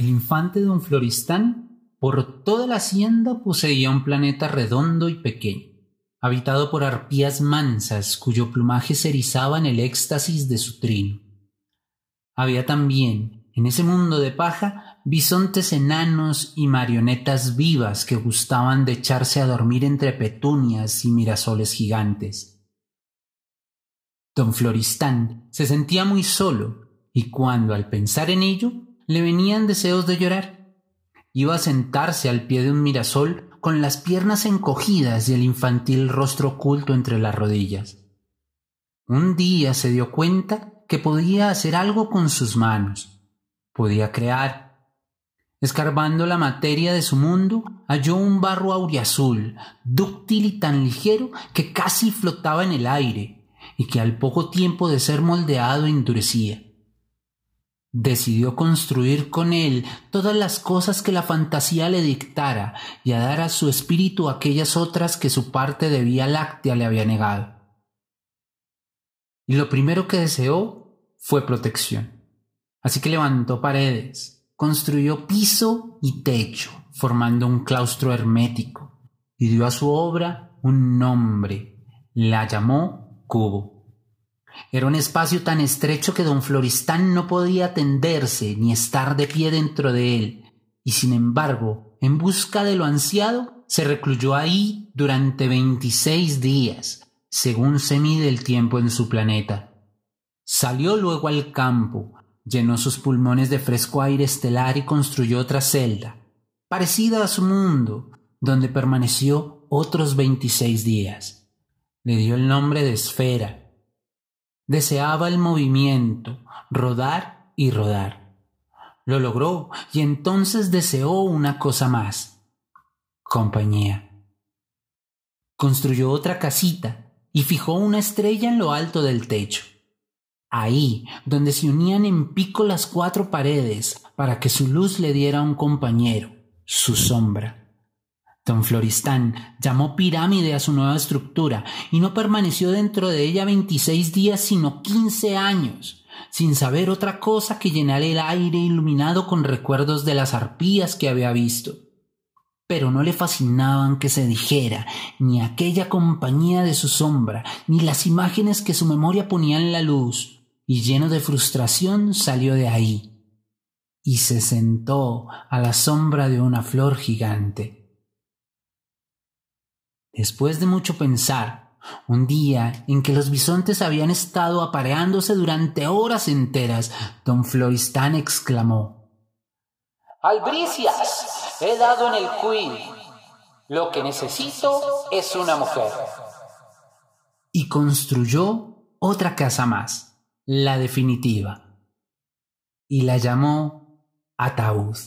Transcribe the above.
El infante don Floristán por toda la hacienda poseía un planeta redondo y pequeño, habitado por arpías mansas cuyo plumaje se erizaba en el éxtasis de su trino. Había también, en ese mundo de paja, bisontes enanos y marionetas vivas que gustaban de echarse a dormir entre petunias y mirasoles gigantes. Don Floristán se sentía muy solo y cuando al pensar en ello le venían deseos de llorar, iba a sentarse al pie de un mirasol con las piernas encogidas y el infantil rostro oculto entre las rodillas. Un día se dio cuenta que podía hacer algo con sus manos, podía crear. Escarbando la materia de su mundo, halló un barro auriazul, dúctil y tan ligero que casi flotaba en el aire, y que al poco tiempo de ser moldeado endurecía. Decidió construir con él todas las cosas que la fantasía le dictara y a dar a su espíritu aquellas otras que su parte de vía láctea le había negado. Y lo primero que deseó fue protección. Así que levantó paredes, construyó piso y techo, formando un claustro hermético, y dio a su obra un nombre. La llamó cubo. Era un espacio tan estrecho que don Floristán no podía tenderse ni estar de pie dentro de él, y sin embargo, en busca de lo ansiado, se recluyó ahí durante veintiséis días, según se mide el tiempo en su planeta. Salió luego al campo, llenó sus pulmones de fresco aire estelar y construyó otra celda, parecida a su mundo, donde permaneció otros veintiséis días. Le dio el nombre de esfera, Deseaba el movimiento, rodar y rodar. Lo logró y entonces deseó una cosa más. Compañía. Construyó otra casita y fijó una estrella en lo alto del techo. Ahí, donde se unían en pico las cuatro paredes para que su luz le diera un compañero, su sombra. Don Floristán llamó pirámide a su nueva estructura y no permaneció dentro de ella veintiséis días sino quince años, sin saber otra cosa que llenar el aire iluminado con recuerdos de las arpías que había visto. Pero no le fascinaban que se dijera, ni aquella compañía de su sombra, ni las imágenes que su memoria ponía en la luz, y lleno de frustración salió de ahí, y se sentó a la sombra de una flor gigante Después de mucho pensar, un día en que los bisontes habían estado apareándose durante horas enteras, don Floristán exclamó Albricias, he dado en el cuil. Lo que necesito es una mujer. Y construyó otra casa más, la definitiva, y la llamó Ataúd.